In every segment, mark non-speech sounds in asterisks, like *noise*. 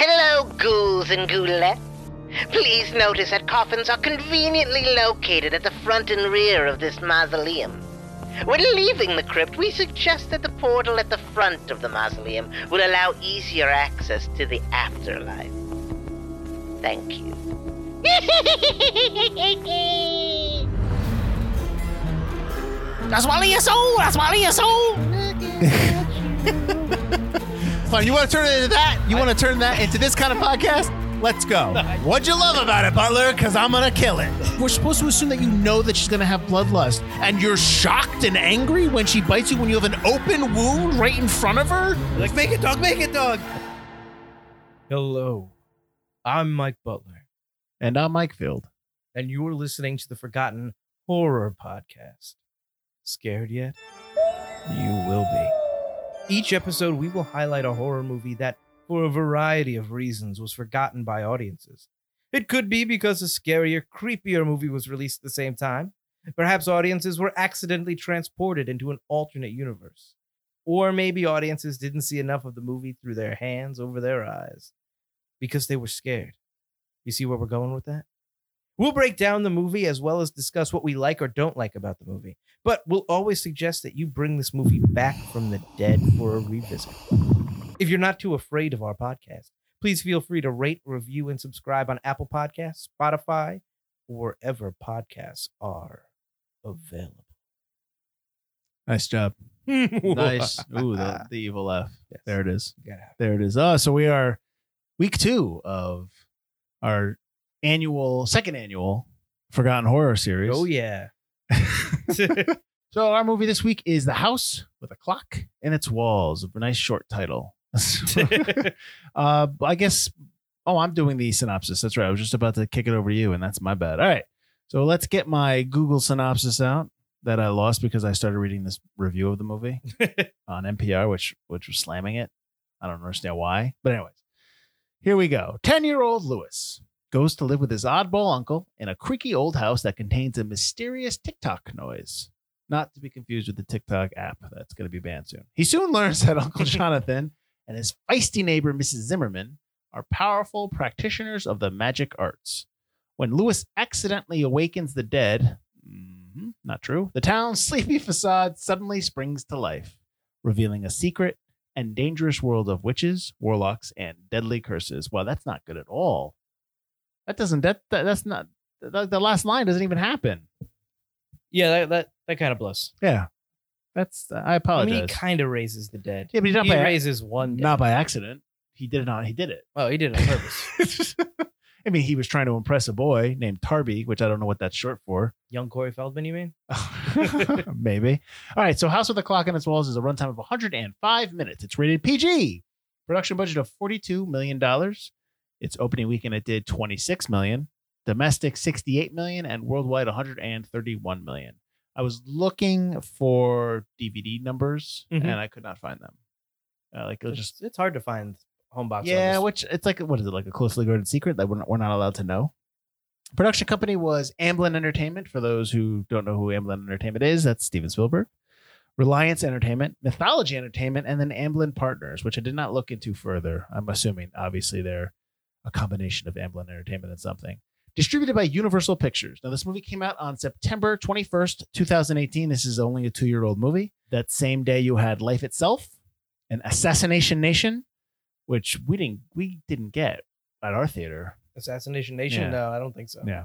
Hello, ghouls and ghoulettes. Please notice that coffins are conveniently located at the front and rear of this mausoleum. When leaving the crypt, we suggest that the portal at the front of the mausoleum will allow easier access to the afterlife. Thank you. That's Wally your soul. That's Wally your soul. *laughs* Fine. You want to turn it into that? You want to turn that into this kind of podcast? Let's go. What'd you love about it, Butler? Because I'm gonna kill it. We're supposed to assume that you know that she's gonna have bloodlust, and you're shocked and angry when she bites you when you have an open wound right in front of her. Like, make it, dog, make it, dog. Hello, I'm Mike Butler, And I'm Mike Field. and you're listening to the Forgotten Horror Podcast. Scared yet? You will be. Each episode, we will highlight a horror movie that, for a variety of reasons, was forgotten by audiences. It could be because a scarier, creepier movie was released at the same time. Perhaps audiences were accidentally transported into an alternate universe. Or maybe audiences didn't see enough of the movie through their hands over their eyes because they were scared. You see where we're going with that? We'll break down the movie as well as discuss what we like or don't like about the movie. But we'll always suggest that you bring this movie back from the dead for a revisit. If you're not too afraid of our podcast, please feel free to rate, review, and subscribe on Apple Podcasts, Spotify, or wherever podcasts are available. Nice job. *laughs* Nice. Ooh, the, *laughs* the evil F. Yes. There it is. You There it is. Uh, so we are week two of our annual, second annual Forgotten Horror series. Oh, yeah. *laughs* *laughs* So our movie this week is The House with a Clock in Its Walls. A nice short title. *laughs* uh, I guess. Oh, I'm doing the synopsis. That's right. I was just about to kick it over to you, and that's my bad. All right. So let's get my Google synopsis out that I lost because I started reading this review of the movie on NPR, which which was slamming it. I don't understand why, but anyways, here we go. Ten year old Lewis goes to live with his oddball uncle in a creaky old house that contains a mysterious TikTok noise. Not to be confused with the TikTok app that's going to be banned soon. He soon *laughs* learns that Uncle *laughs* Jonathan and his feisty neighbor, Mrs. Zimmerman, are powerful practitioners of the magic arts. When Lewis accidentally awakens the dead, mhm, not true, the town's *laughs* sleepy facade suddenly springs to life, revealing a secret and dangerous world of witches, warlocks, and deadly curses. Well, that's not good at all. That doesn't, that, that that's not, the, the last line doesn't even happen. yeah, that, that, that kind of blows. Yeah. That's, uh, I I apologize. mean, he kind of raises the dead. yeah, but he's not he by, raises one dead. not by accident. He did it not, he did it. Oh, he did it on purpose. *laughs* I mean, he was trying to impress a boy named Tarby, which I don't know what that's short for. Young Corey Feldman, you mean? *laughs* *laughs* Maybe. All right. So, House with a Clock in its Walls is a runtime of 105 minutes. It's rated PG. Production budget of 42 million dollars. Its opening weekend it did 26 million, domestic 68 million, and worldwide 131 million. I was looking for DVD numbers Mhm. and I could not find them. Uh, like it was It's, just it's hard to find home box. yeah, office. which it's like what is it like a closely guarded secret that we're not, we're not allowed to know. Production company was Amblin Entertainment. For those who don't know who Amblin Entertainment is, that's Steven Spielberg. Reliance Entertainment, Mythology Entertainment, and then Amblin Partners, which I did not look into further. I'm assuming obviously they're a combination of Amblin Entertainment and something. Distributed by Universal Pictures. Now, this movie came out on September 21st, 2018. This is only a two year old movie. That same day, you had Life Itself and Assassination Nation, which we didn't we didn't get at our theater. Assassination Nation? Yeah. No, I don't think so. Yeah.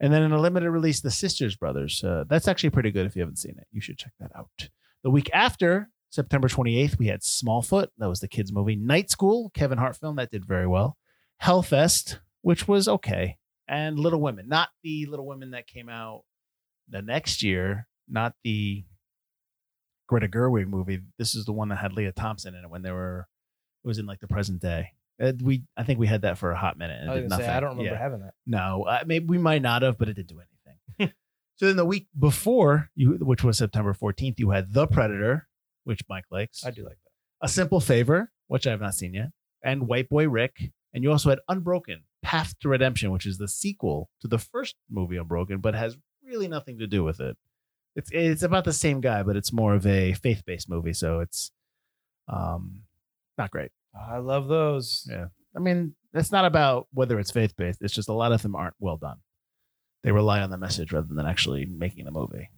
And then in a limited release, The Sisters Brothers. Uh, that's actually pretty good if you haven't seen it. You should check that out. The week after, September 28th, we had Smallfoot. That was the kids' movie. Night School, Kevin Hart film. That did very well. Hellfest, which was okay. And Little Women. Not the Little Women that came out the next year. Not the Greta Gerwig movie. This is the one that had Lea Thompson in it when they were, it was in like the present day. Uh, we, I think we had that for a hot minute. And I did nothing. say, I don't remember Yeah. having that. No, maybe we might not have, but it didn't do anything. *laughs* so then the week before, you, which was September 14th, you had The Predator, which Mike likes, I do like that. A Simple Favor, which I have not seen yet, and White Boy Rick. And you also had Unbroken, Path to Redemption, which is the sequel to the first movie Unbroken, but has really nothing to do with it. It's it's about the same guy, but it's more of a faith based movie, so it's um not great. I love those. Yeah. I mean, it's not about whether it's faith based. It's just a lot of them aren't well done. They rely on the message rather than actually making the movie.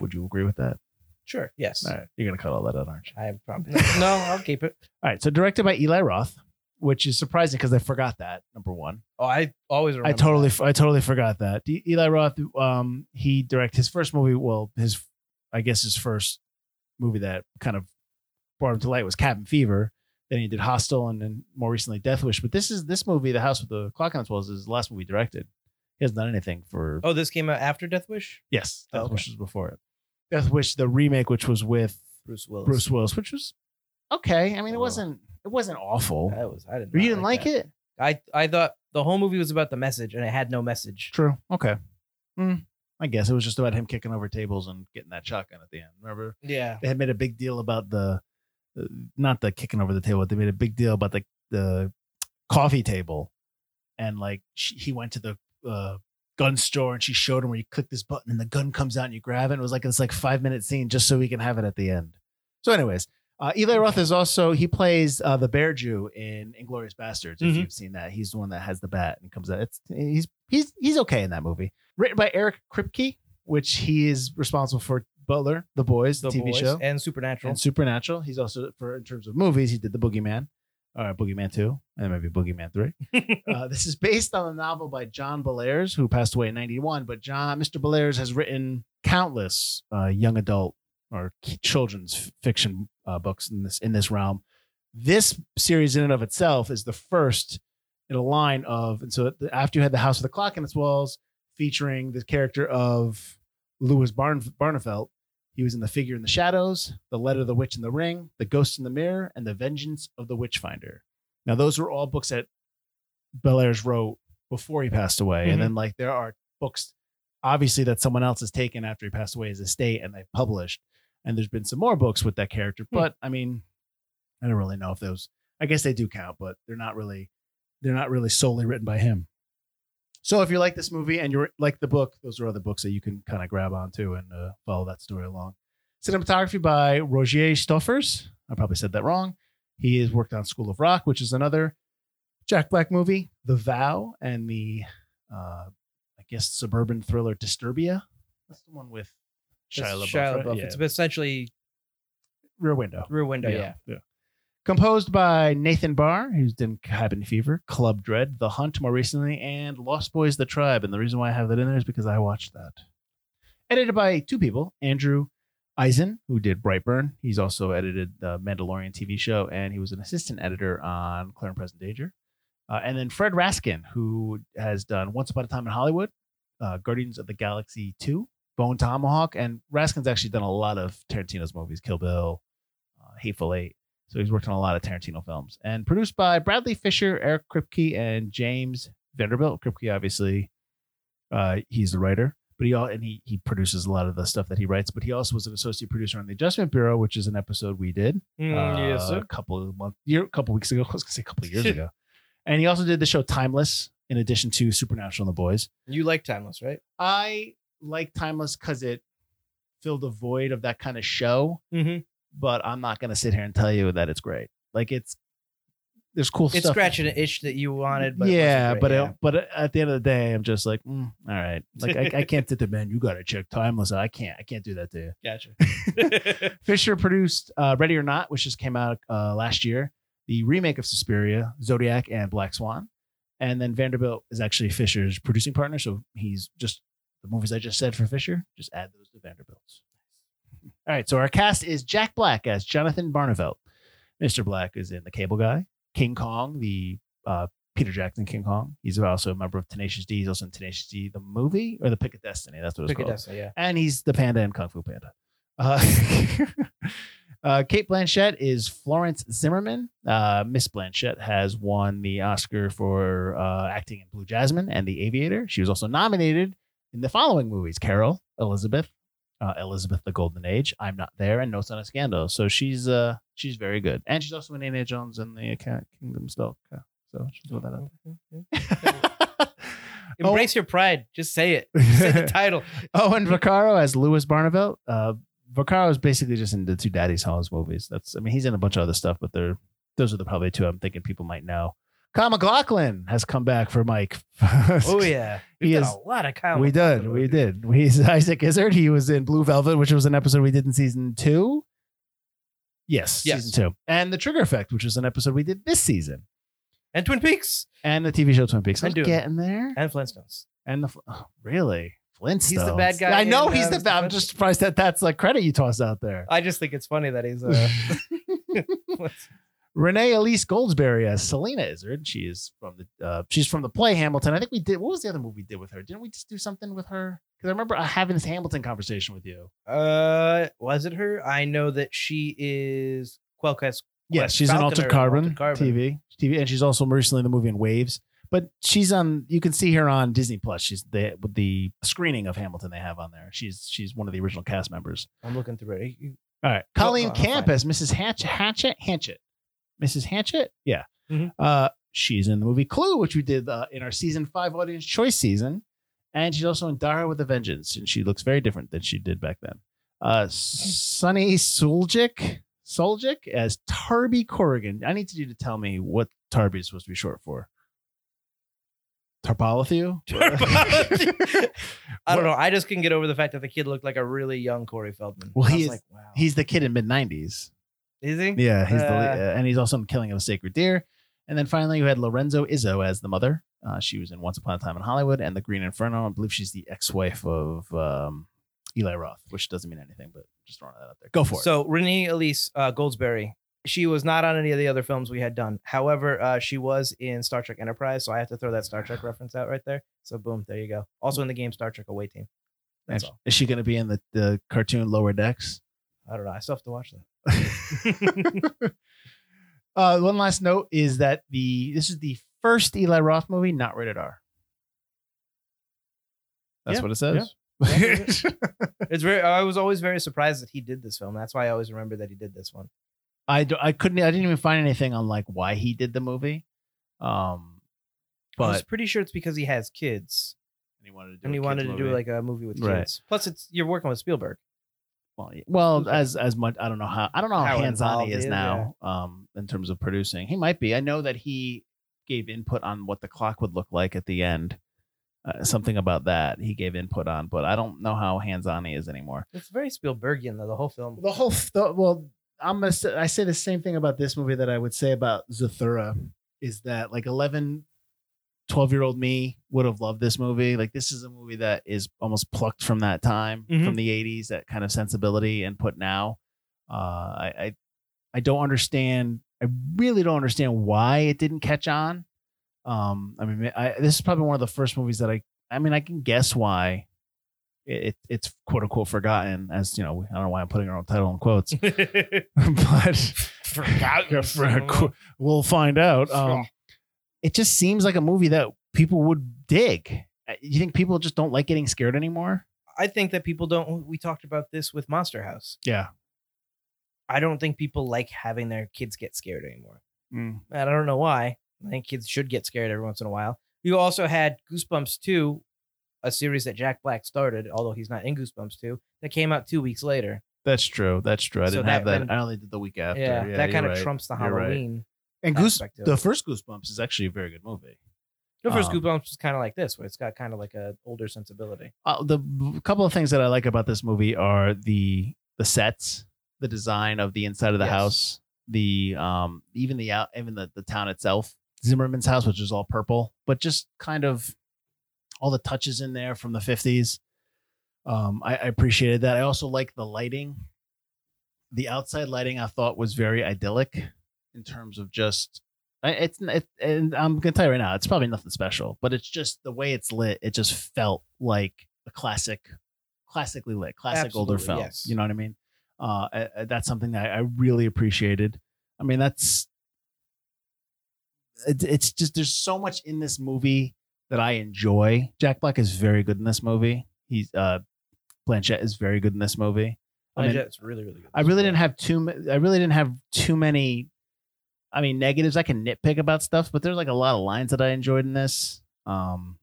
Would you agree with that? Sure. Yes. All right. You're going to cut all that out, aren't you? I have probably no. I'll keep it. All right. So, directed by Eli Roth, which is surprising because I forgot that, number one. Oh, I always remember. I totally, that. I totally forgot that. D- Eli Roth, um, he directed his first movie. Well, his, I guess his first movie that kind of brought him to light was Cabin Fever. Then he did Hostel, and then more recently Death Wish. But this is this movie, The House with the Clock on Walls, is the last movie directed. He hasn't done anything for. Oh, this came out after Death Wish. yes, Death Oh, okay. Wish was before it. Death Wish, the remake, which was with Bruce Willis. Bruce Willis, which was okay. I mean, it Oh. wasn't it wasn't awful. That was. I didn't. you didn't like, it? I I thought the whole movie was about the message, and it had no message. True. Okay. Hmm. I guess it was just about him kicking over tables and getting that shotgun at the end. Remember, Yeah. they had made a big deal about the, the not the kicking over the table. But they made a big deal about the the coffee table, and like she, he went to the uh, gun store and she showed him where you click this button and the gun comes out and you grab it. It was like this like five minute scene just so we can have it at the end. So, anyways, uh, Eli Roth is also he plays uh, the Bear Jew in Inglourious Basterds. If Mhm. you've seen that, he's the one that has the bat and comes out. It's he's he's he's okay in that movie. Written by Eric Kripke, which he is responsible for Butler, The Boys, the, The TV Boys show, and Supernatural. and Supernatural. He's also for in terms of movies, he did the Boogeyman, or Boogeyman Two, and maybe Boogeyman Three. *laughs* uh, this is based on a novel by John Bellairs, who passed away in '91. But John, Mr. Bellairs, has written countless uh, young adult or children's fiction uh, books in this in this realm. This series, in and of itself, is the first in a line of, and so after you had the House of the Clock in its walls, featuring the character of Louis Barn- Barnavelt. He was in The Figure in the Shadows, The Letter of the Witch in the Ring, The Ghost in the Mirror, and The Vengeance of the Witchfinder. Now, those were all books that Bellairs wrote before he passed away. Mhm. And then, like, there are books, obviously, that someone else has taken after he passed away as estate and they published. And there's been some more books with that character. But I mean, I don't really know if those, I guess they do count, but they're not really, they're not really solely written by him. So if you like this movie and you like the book, those are other books that you can kind of grab onto and uh, follow that story along. Cinematography by Roger Stoffers. I probably said that wrong. He has worked on School of Rock, which is another Jack Black movie, The Vow, and the uh, I guess suburban thriller Disturbia. That's the one with Shia LaBeouf. Shia right? Yeah. It's essentially Rear Window. Rear Window. Yeah. Composed by Nathan Barr, who's done Cabin Fever, Club Dread, The Hunt more recently, and Lost Boys The Tribe. And the reason why I have that in there is because I watched that. Edited by two people Andrew Eisen, who did Brightburn. He's also edited the Mandalorian TV show, and he was an assistant editor on Clear and Present Danger. Uh, and then Fred Raskin, who has done Once Upon a Time in Hollywood, uh, Guardians of the Galaxy 2, Bone Tomahawk, and Raskin's actually done a lot of Tarantino's movies, Kill Bill, uh, Hateful Eight. So he's worked on a lot of Tarantino films. And produced by Bradley Fischer, Eric Kripke, and James Vanderbilt. Kripke, obviously, uh, he's the writer, but he all and he he produces a lot of the stuff that he writes. But he also was an associate producer on the Adjustment Bureau, which is an episode we did Mm, uh, yes, a couple of months, year, a couple weeks ago. *laughs* I was gonna say a couple of years *laughs* ago. And he also did the show Timeless, in addition to Supernatural and the Boys. You like Timeless, right? I like Timeless because it filled a void of that kind of show. Mm-hmm. But I'm not gonna sit here and tell you that it's great. Like it's there's cool It's stuff. scratching an itch that you wanted, but yeah, but great, it, but at the end of the day, I'm just like, mm, all right. *laughs* Like I, I can't sit there, man. You got to check Timeless. I can't. I can't do that to you. gotcha. *laughs* *laughs* Fischer produced uh, Ready or Not, which just came out uh, last year. the remake of Suspiria, Zodiac, and Black Swan. And then Vanderbilt is actually Fischer's producing partner, so he's just the movies I just said for Fischer. Just add those to Vanderbilt's. All right, so our cast is Jack Black as Jonathan Barnavelt. Mr. Black is in The Cable Guy, King Kong, the uh, Peter Jackson King Kong. He's also a member of Tenacious D. He's also in Tenacious D, the movie or the Pick of Destiny. That's what it's Pick called. Destiny, yeah. And he's the panda in Kung Fu Panda. Uh, *laughs* uh, Cate Blanchett is Florence Zimmerman. Uh, Miss Blanchett has won the Oscar for uh, acting in Blue Jasmine and The Aviator. She was also nominated in the following movies: Carol, Elizabeth, uh, Elizabeth the Golden Age, I'm Not There, and Notes on a Scandal. So she's uh she's very good, and she's also in Indiana Jones and the Cat Kingdom Spell. So she's doing that. Up. *laughs* Embrace your pride. Just say it. *laughs* Say the title. Owen Vaccaro as Louis Barnavelt. Uh, Vaccaro is basically just in the two Daddy's Halls movies. That's I mean he's in a bunch of other stuff, but they're those are the probably two I'm thinking people might know. Kyle MacLachlan has come back for Mike. *laughs* Oh yeah, He we did is- a lot of Kyle. we did, we did. He's Isaac Izzard. He was in Blue Velvet, which was an episode we did in season two. Yes, Yes. season two, and the Trigger Effect, which was an episode we did this season, And Twin Peaks and the TV show Twin Peaks. I I was do. getting there, and Flintstones. and the oh, really Flintstones. He's the bad guy I know in, he's uh, the bad. I'm just surprised that that's like credit you tossed out there. I just think it's funny that he's. Uh, *laughs* *laughs* Renee Elise Goldsberry as Selena Izzard. She is from the uh, she's from the play Hamilton. I think we did. What was the other movie we did with her? Didn't we just do something with her? Because I remember uh, having this Hamilton conversation with you. uh, was it her? I know that she is Quellcrist. Yeah, Quest she's Falconer Altered Carbon, Altered Carbon. TV, TV, and she's also recently in the movie in Waves. But she's on. You can see her on Disney Plus. She's the with the screening of Hamilton they have on there. She's she's one of the original cast members. I'm looking through it. All right, Colleen oh, Camp as Mrs. Hatchet. Hatchet. Hatchet. Mrs. Hatchet. Yeah. Mhm. Uh, she's in the movie Clue, which we did uh, in our season five audience choice season, and she's also in Die Hard with a Vengeance, and she looks very different than she did back then. Uh, Sunny Soljic. Soljic as Tarby Corrigan. I need you to tell me what Tarby is supposed to be short for. Tarpolithew? *laughs* *laughs* I don't know. I just can get over the fact that the kid looked like a really young Corey Feldman. Well, I he was is- like, wow. He's the kid in mid 90s. Is he? Yeah, he's the Uh, lead, uh, and he's also in Killing of a Sacred Deer. And then finally, you had Lorenza Izzo as the mother. Uh, she was in Once Upon a Time in Hollywood and The Green Inferno. I believe she's the ex-wife of um, Eli Roth, which doesn't mean anything, but just throwing that out there. Go for it. So Renee Elise uh, Goldsberry, she was not on any of the other films we had done. However, uh, she was in Star Trek Enterprise, so I have to throw that Star Trek *sighs* reference out right there. So boom, there you go. Also in the game Star Trek Away Team. That's And all. Is she going to be in the, the cartoon Lower Decks? I don't know. I still have to watch that. *laughs* uh, one last note is that the this is the first Eli Roth movie not rated R. That's Yeah, what it says. *laughs* It's very. I was always very surprised that he did this film. That's why I always remember that he did this one. I, do, I couldn't I didn't even find anything on like why he did the movie. Um, I was but pretty sure it's because he has kids and he wanted to do and a he wanted to do movie. like a movie with Right. kids. Plus, it's you're working with Spielberg. Well, well as as much I don't know how I don't know how, How hands on he is is, now um in terms of producing. He might be. I know that he gave input on what the clock would look like at the end. Uh, something about that he gave input on, but I don't know how hands on he is anymore. It's very Spielbergian though. The whole film. The whole the, well, I'm gonna say, I say the same thing about this movie that I would say about Zathura is that like 11 12 year old me would have loved this movie. Like this is a movie that is almost plucked from that time, Mhm. from the 80s, that kind of sensibility and put now. Uh, I, I I don't understand. I really don't understand why it didn't catch on. Um, I mean, I, this is probably one of the first movies that I. I mean, I can guess why it, it's quote unquote forgotten. As you know, I don't know why I'm putting our own title in quotes, *laughs* *laughs* but Forgotten. *laughs* for- we'll find out. Um, it just seems like a movie that people would dig. Uh, You think people just don't like getting scared anymore? I think that people don't. We talked about this with Monster House. Yeah. I don't think people like having their kids get scared anymore. Mm. And I don't know why. I think kids should get scared every once in a while. You also had Goosebumps 2, a series that Jack Black started, although he's not in Goosebumps 2, that came out two weeks later. That's true. That's true. I So didn't that have that. then- I only did the week after. yeah, that kind of right. trumps the You're right. And Goose, the first Goosebumps is actually a very good movie. The first Um, Goosebumps is kind of like this, where it's got kind of like a older sensibility. Uh, the b- couple of things that I like about this movie are the the sets, the design of the inside of the Yes. house. the um even the out even the, the town itself, Zimmerman's house, which is all purple, but just kind of all the touches in there from the 50s. Um, I, I appreciated that. I also like the lighting. The outside lighting I thought was very idyllic in terms of just it's it, and I'm gonna tell you right now, it's probably nothing special, but it's just the way it's lit. It just felt like a classic, classically lit, classic older film. yes. You know what I mean? Uh, I- I- that's something that I really appreciated. I mean, that's it, it's just there's so much in this movie that I enjoy. Jack Black is very good in this movie. He's uh, Blanchett is very good in this movie. I mean, it's really really good. I really didn't have too. I really didn't have too many. I mean, negatives. I can nitpick about stuff, but there's like a lot of lines that I enjoyed in this. Um,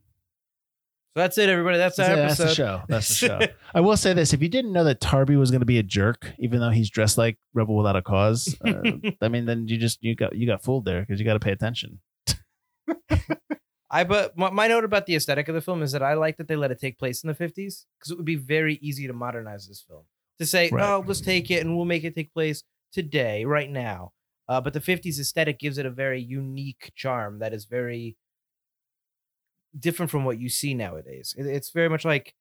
So that's it, everybody. That's the that's, it. episode. that's the show. That's the show. *laughs* I will say this: if you didn't know that Tarby was going to be a jerk, even though he's dressed like Rebel Without a Cause, uh, *laughs* I mean, then you just you got you got fooled there because you got to pay attention. I but my, my note about the aesthetic of the film is that I like that they let it take place in the 50s because it would be very easy to modernize this film. To say, Right. oh, let's take it and we'll make it take place today, right now. Uh, but the 50s aesthetic gives it a very unique charm that is very different from what you see nowadays. It, it's very much like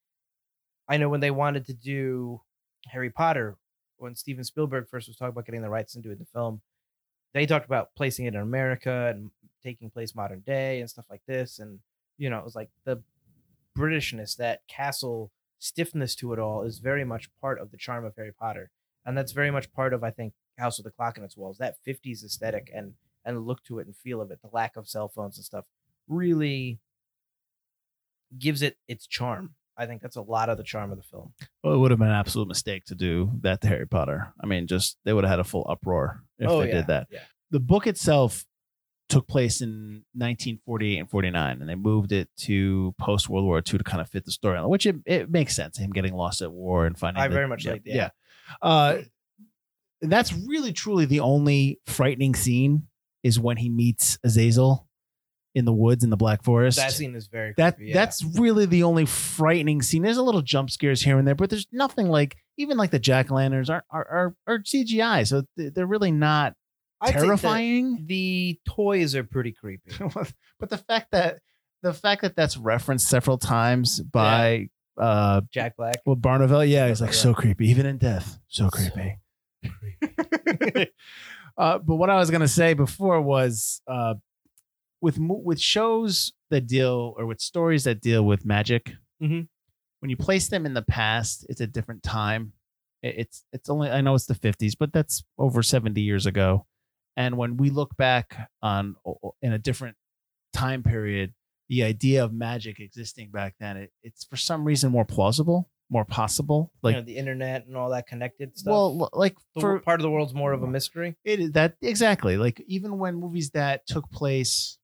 I know when they wanted to do Harry Potter, when Steven Spielberg first was talking about getting the rights and doing the film, they talked about placing it in America and taking place modern day and stuff like this. And, you know, it was like the Britishness, that castle stiffness to it all is very much part of the charm of Harry Potter. And that's very much part of, I think, House with the Clock on its walls. That 50s aesthetic and and look to it and feel of it, the lack of cell phones and stuff really gives it its charm. I think that's a lot of the charm of the film. Well, it would have been an absolute mistake to do that to Harry Potter. I mean, just they would have had a full uproar if Oh, they yeah, did that. yeah. The book itself took place in 1948 and 49, and they moved it to post World War II to kind of fit the storyline, which it, it makes sense. Him getting lost at war and finding. I the- very much yeah, like that. Yeah. Uh, that's really truly the only frightening scene is when he meets Azazel in the woods in the Black Forest. That scene is very That creepy, yeah. that's really the only frightening scene. There's a little jump scares here and there, but there's nothing like even like the jack lanterns are are, are are CGI, so they're really not I'd terrifying. The toys are pretty creepy. *laughs* but the fact that the fact that that's referenced several times by uh Jack Black. well Barnavelt, yeah, he's like Yeah. so creepy, even in death, so creepy. *laughs* uh, but what I was gonna say before was uh, with with shows that deal or with stories that deal with magic, Mhm. when you place them in the past, it's a different time. It- It's it's only I know it's the fifties, but that's over seventy years ago. And when we look back on in a different time period, the idea of magic existing back then, it, it's for some reason more plausible, more possible. Like Like, the internet and all that connected stuff. well, like the for part of the world's more of a mystery. it is that exactly like even when movies that took place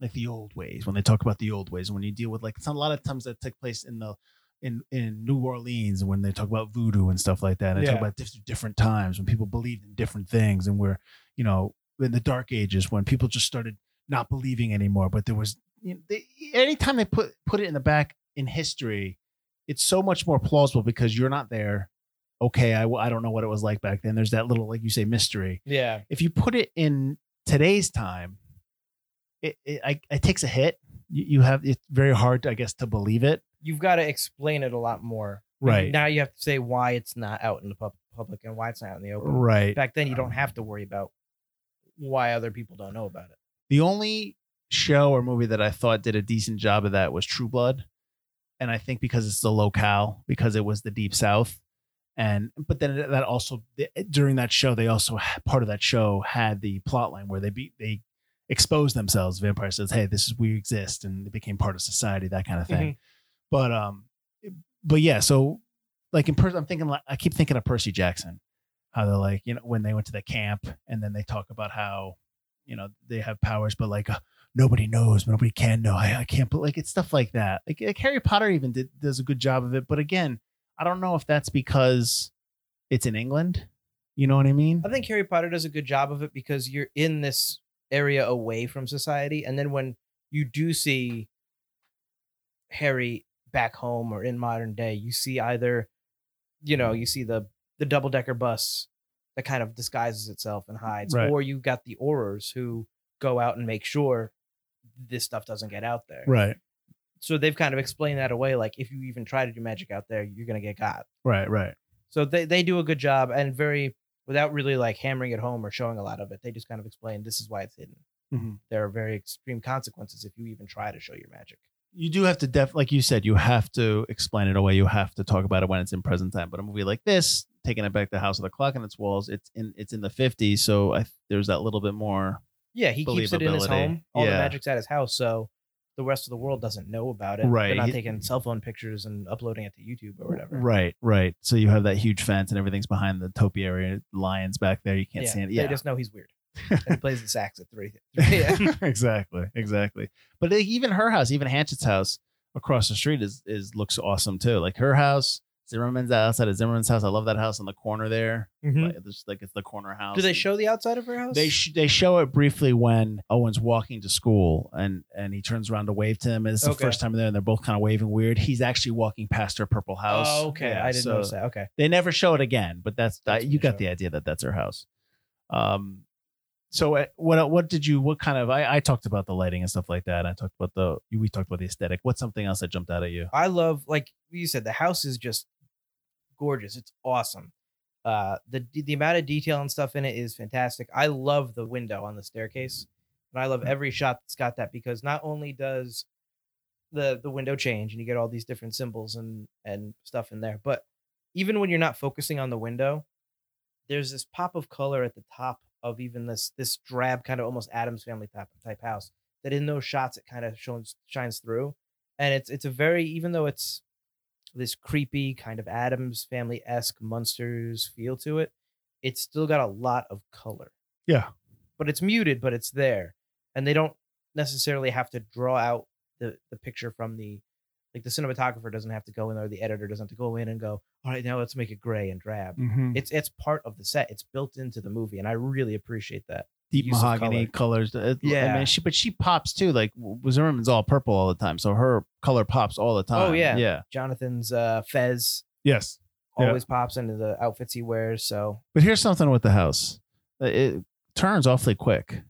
like the old ways when they talk about the old ways and when you deal with like a lot of times that took place in the in in New Orleans when they talk about voodoo and stuff like that and Yeah. talk about diff- different times when people believed in different things and we're you know in the dark ages when people just started not believing anymore but there was you know, they, anytime they put put it in the back in history it's so much more plausible because you're not there okay I, I don't know what it was like back then there's that little like you say mystery Yeah. if you put it in today's time, it it, I, it takes a hit. You, you have it's very hard, I guess, to believe it. You've got to explain it a lot more. Right. Now you have to say why it's not out in the pub- public and why it's not out in the open. Right. Back then, you don't have to worry about why other people don't know about it. The only show or movie that I thought did a decent job of that was True Blood, and I think because it's the locale, because it was the Deep South, and but then that also during that show they also part of that show had the plot line where they be they exposed themselves. Vampire says, "Hey, this is we exist," and they became part of society, that kind of thing. But um, but yeah, so like in person, I'm thinking like I keep thinking of Percy Jackson, how they're like you know when they went to the camp and then they talk about how you know they have powers, but like uh, nobody knows, nobody can know. I, I can't, but like it's stuff like that. Like, like Harry Potter even did does a good job of it, but again, I don't know if that's because it's in England. You know what I mean? I think Harry Potter does a good job of it because you're in this area away from society, and then when you do see Harry back home or in modern day, you see either, you know, you see the the double decker bus that kind of disguises itself and hides, Right. or you got the aurors who go out and make sure this stuff doesn't get out there. Right. So they've kind of explained that away. Like if you even try to do magic out there, you're gonna get got. Right. Right. So they, they do a good job and very without really like hammering it home or showing a lot of it. They just kind of explain this is why it's hidden. Mhm. There are very extreme consequences if you even try to show your magic. You do have to def like you said, you have to explain it away. You have to talk about it when it's in present time. But a movie like this, taking it back to House of the Clock and its walls, it's in it's in the 50s, so I there's that little bit more. Yeah, he keeps it in his home. All the magic's at his house, so the rest of the world doesn't know about it. Right. They're not taking cell phone pictures and uploading it to YouTube or whatever. Right, right. So you have that huge fence and everything's behind the topiary lions back there. You can't yeah, see it. Yeah. They just know he's weird. and he *laughs* plays the sax at three. 3 a.m. *laughs* exactly, exactly. But even her house, even Hatchet's house across the street is is looks awesome too. Like her house, Zimmerman's outside of Zimmerman's house. I love that house on the corner there. Mhm. Like, it's like it's the corner house. Do they show the outside of her house? They sh- they show it briefly when Owen's walking to school and and he turns around to wave to him. And it's the first time there, and they're both kind of waving weird. He's actually walking past her purple house. Oh, okay. Yeah, I didn't so- notice that. Okay. they never show it again, but that's, That's I, you got the idea that that's her house. Um, so uh, what what did you what kind of I, I talked about the lighting and stuff like that. I talked about the we talked about the aesthetic. What's something else that jumped out at you? I love like you said, the house is just gorgeous. It's awesome. Uh, the the amount of detail and stuff in it is fantastic. I love the window on the staircase, and I love every shot that's got that because not only does the the window change and you get all these different symbols and and stuff in there, but even when you're not focusing on the window, there's this pop of color at the top of even this this drab kind of almost Addams family type type house that in those shots it kind of shows shines through, and it's it's a very even though it's this creepy kind of Addams family esque monsters feel to it, it's still got a lot of color. Yeah. but it's muted, but it's there, and they don't necessarily have to draw out the the picture from the like the cinematographer doesn't have to go in there, the editor doesn't have to go in and go, all right, now let's make it gray and drab. Mm-hmm. It's it's part of the set. It's built into the movie, and I really appreciate that. Deep mahogany colors. It- I Yeah. mean, she, but she pops too. Like Zimmerman's all purple all the time, so her color pops all the time. Oh, yeah. yeah, Jonathan's uh, Fez yes. Yeah. always pops into the outfits he wears. So But here's something with the house. It turns awfully quick.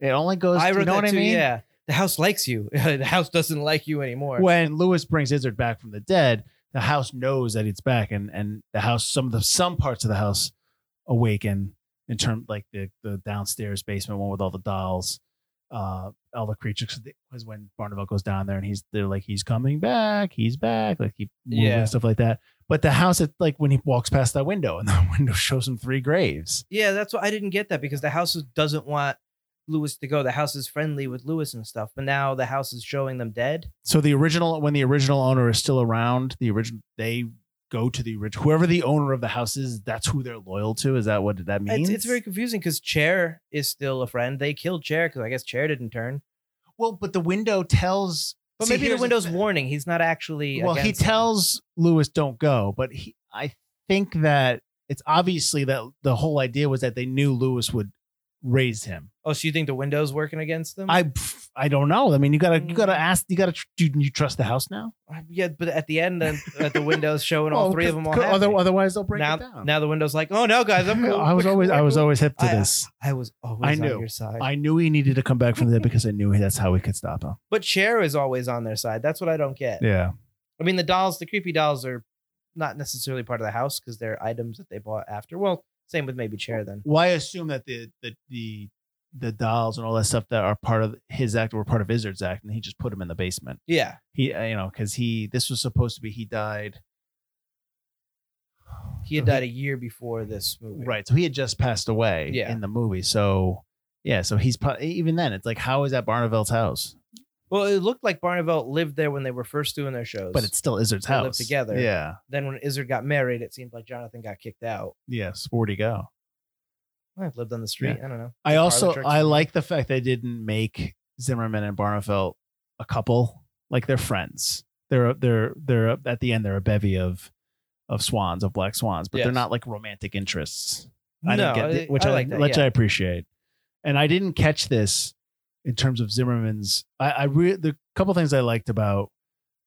It only goes. I you know what too. I mean? Yeah, the house likes you. *laughs* the house doesn't like you anymore. when Lewis brings Izzard back from the dead, the house knows that it's back, and and the house, some of the some parts of the house awaken in terms like the the downstairs basement one with all the dolls, uh, all the creatures. Was when Barnavelt goes down there and he's they're like he's coming back, he's back, like he moving Yeah. and stuff like that. But the house, it, like when he walks past that window, and *laughs* the window shows him three graves. Yeah, that's what I didn't get that because the house doesn't want Lewis to go. The house is friendly with Lewis and stuff, but now the house is showing them dead. So the original, when the original owner is still around, the original they go to the original whoever the owner of the house is. That's who they're loyal to. Is that what that means? It's, it's very confusing because Chair is still a friend. They killed Chair because I guess Chair didn't turn. well, but the window tells. But See, maybe the window's thing. warning. He's not actually. Well, he tells Lewis don't go, but he, I think that it's obviously that the whole idea was that they knew Lewis would raise him. Oh, so you think the window's working against them? I I don't know. I mean, you gotta you gotta Mm. ask. You gotta. Do you trust the house now? yeah, but at the end, then at the window's showing all Well, *laughs* three of them all other- otherwise, they'll break now, it down. now the window's like, oh no, guys, I'm *laughs* cool. I was always I was always hip to I- this. I was always I on knew. your side. I knew he needed to come back from there because I knew that's how we could stop him. but Chair is always on their side. That's what I don't get. Yeah. I mean, the dolls, the creepy dolls, are not necessarily part of the house because they're items that they bought after. Well, same with maybe Chair then. Well, I assume that the the the the dolls and all that stuff that are part of his act were part of Izzard's act, and he just put him in the basement. Yeah, He, uh, you know, because he this was supposed to be he died. he had died a year before this movie. Right, so he had just passed away Yeah. in the movie. So yeah, so he's even then it's like how is that Barnavelt's house? Well, it looked like Barnavelt lived there when they were first doing their shows. But it's still Izzard's They house together. Yeah. then when Izzard got married, it seemed like Jonathan got kicked out. Yes. Where'd he go? I've lived on the street. I don't know. I also. I like the fact they didn't make Zimmerman and Barnavelt a couple. Like they're friends. They're they're they're at the end they're a bevy of of swans of black swans, but they're not like romantic interests. I no, didn't get I- th- which I I, like that, which yeah. I appreciate. And I didn't catch this in terms of Zimmerman's. I, I re- the couple things I liked about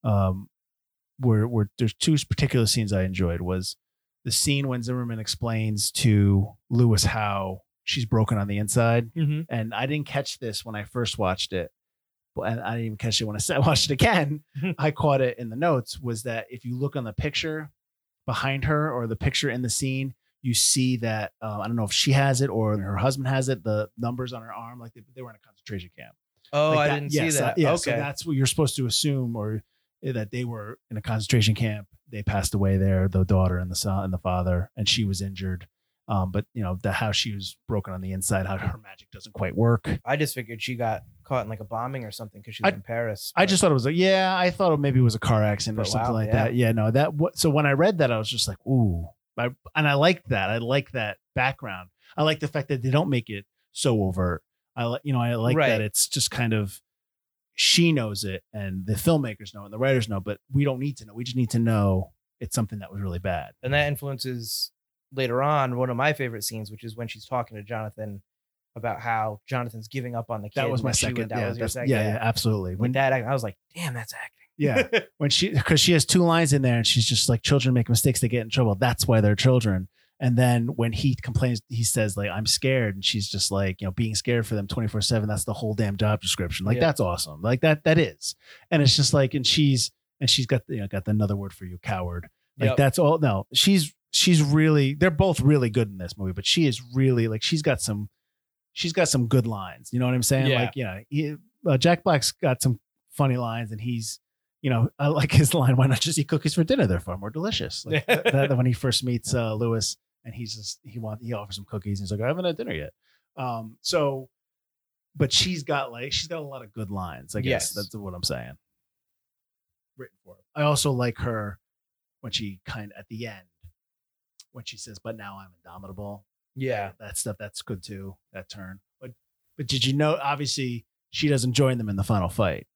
um were were there's two particular scenes I enjoyed was the scene when Zimmerman explains to Lewis how she's broken on the inside, Mhm. and I didn't catch this when I first watched it, and I didn't even catch it when I *laughs* watched it again. I caught it in the notes. Was that if you look on the picture behind her or the picture in the scene, you see that uh, I don't know if she has it or her husband has it. The numbers on her arm, like they, they were in a concentration camp. Oh, Like I that- didn't yes, see that. yeah, okay. so that's what you're supposed to assume, or eh, that they were in a concentration camp. They passed away there, the daughter and the son and the father, and she was injured. Um, but you know the how she was broken on the inside, how her magic doesn't quite work. I just figured she got caught in like a bombing or something because she was I- in Paris. I just thought it was like, yeah, I thought maybe it was a car accident or something wow, like yeah. that. Yeah, no, that what so when I read that, I was just like, ooh. I, and I like that. I like that background. I like the fact that they don't make it so overt. I like, you know, I like Right. that it's just kind of she knows it and the filmmakers know and the writers know, but we don't need to know. We just need to know it's something that was really bad. and that influences later on one of my favorite scenes, which is when she's talking to Jonathan about how Jonathan's giving up on the kid. That was my would- second. That yeah, was your second. yeah, yeah, absolutely. When When that, I was like, damn, that's acting. Yeah, *laughs* when she because she has two lines in there and she's just like children make mistakes they get in trouble. That's why they're children. And then when he complains he says like i'm scared. And she's just like you know being scared for them 24 7 that's the whole damn job description. Like Yeah. that's awesome. Like that that is. And it's just like and she's and she's got you know got another word for you coward. Like Yep. that's all no she's she's really they're both really good in this movie but she is really like she's got some she's got some good lines. You know what i'm saying? Yeah. like yeah he, uh, jack black's got some funny lines and he's you know, I like his line. Why not just eat cookies for dinner? They're far more delicious. Like *laughs* that, when he first meets uh, Lewis, and he's just he wants he offers some cookies. And He's like, I haven't had dinner yet. Um, so, but she's got like she's got a lot of good lines. I guess Yes. that's what I'm saying. Written for. I also like her when she kind of at the end when she says, "But now I'm indomitable." Yeah. that stuff that's good too. That turn. But but did you know? Obviously, she doesn't join them in the final fight.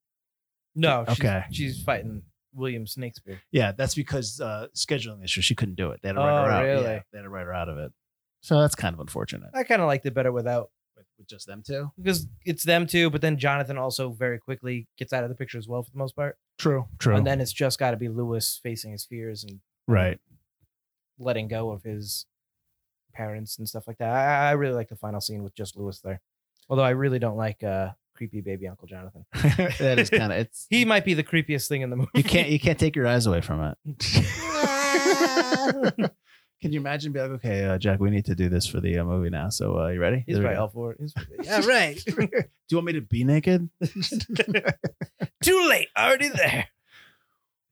No. She's, Okay. She's fighting William Snakespeare. Yeah, that's because uh, scheduling issue. She couldn't do it. They had to write Oh, her out. really? Yeah, they had to write her out of it. So that's kind of unfortunate. I kind of liked it better without With, with just them two. because it's them too. But then Jonathan also very quickly gets out of the picture as well for the most part. True. True. And then it's just got to be Lewis facing his fears and right. letting go of his parents and stuff like that. I, I really like the final scene with just Lewis there. Although I really don't like uh creepy baby Uncle Jonathan. *laughs* that is kind of it's. *laughs* He might be the creepiest thing in the movie. You can't you can't take your eyes away from it. *laughs* Can you imagine? Be like, okay, uh, Jack, we need to do this for the uh, movie now. So, uh, you ready? He's There we right go. all for it. He's- yeah, right. do you want me to be naked? Too late. Already there.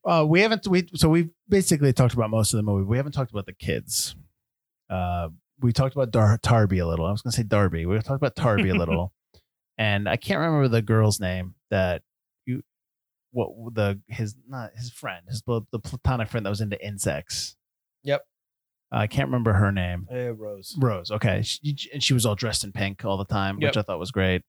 Uh, we haven't. We so we've basically talked about most of the movie. We haven't talked about the kids. Uh, we talked about Dar- Tarby a little. I was going to say Darby. We talked about Tarby a little, and I can't remember the girl's name that you. What the his not his friend his the, the platonic friend that was into insects. Yep. I can't remember her name. Uh, Rose. Rose. Okay, she, and she was all dressed in pink all the time, which I thought was great.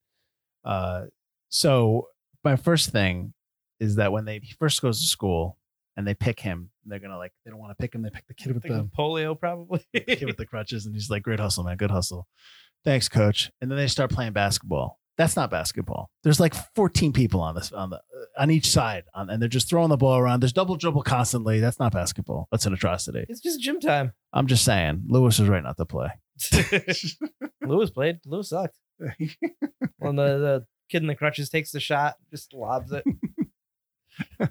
Uh, so my first thing is that when they he first goes to school and they pick him, they're gonna like they don't want to pick him. They pick the kid with the polio, probably. kid with the crutches, and he's like, "Great hustle, man. Good hustle. Thanks, coach." And then they start playing basketball. That's not basketball. There's like 14 people on this on the on each side, on, and they're just throwing the ball around. There's double dribble constantly. That's not basketball. That's an atrocity. it's just gym time. I'm just saying, Lewis is right not to play. *laughs* Lewis played. Lewis sucked. *laughs* When the, the kid in the crutches takes the shot, just lobs it. *laughs*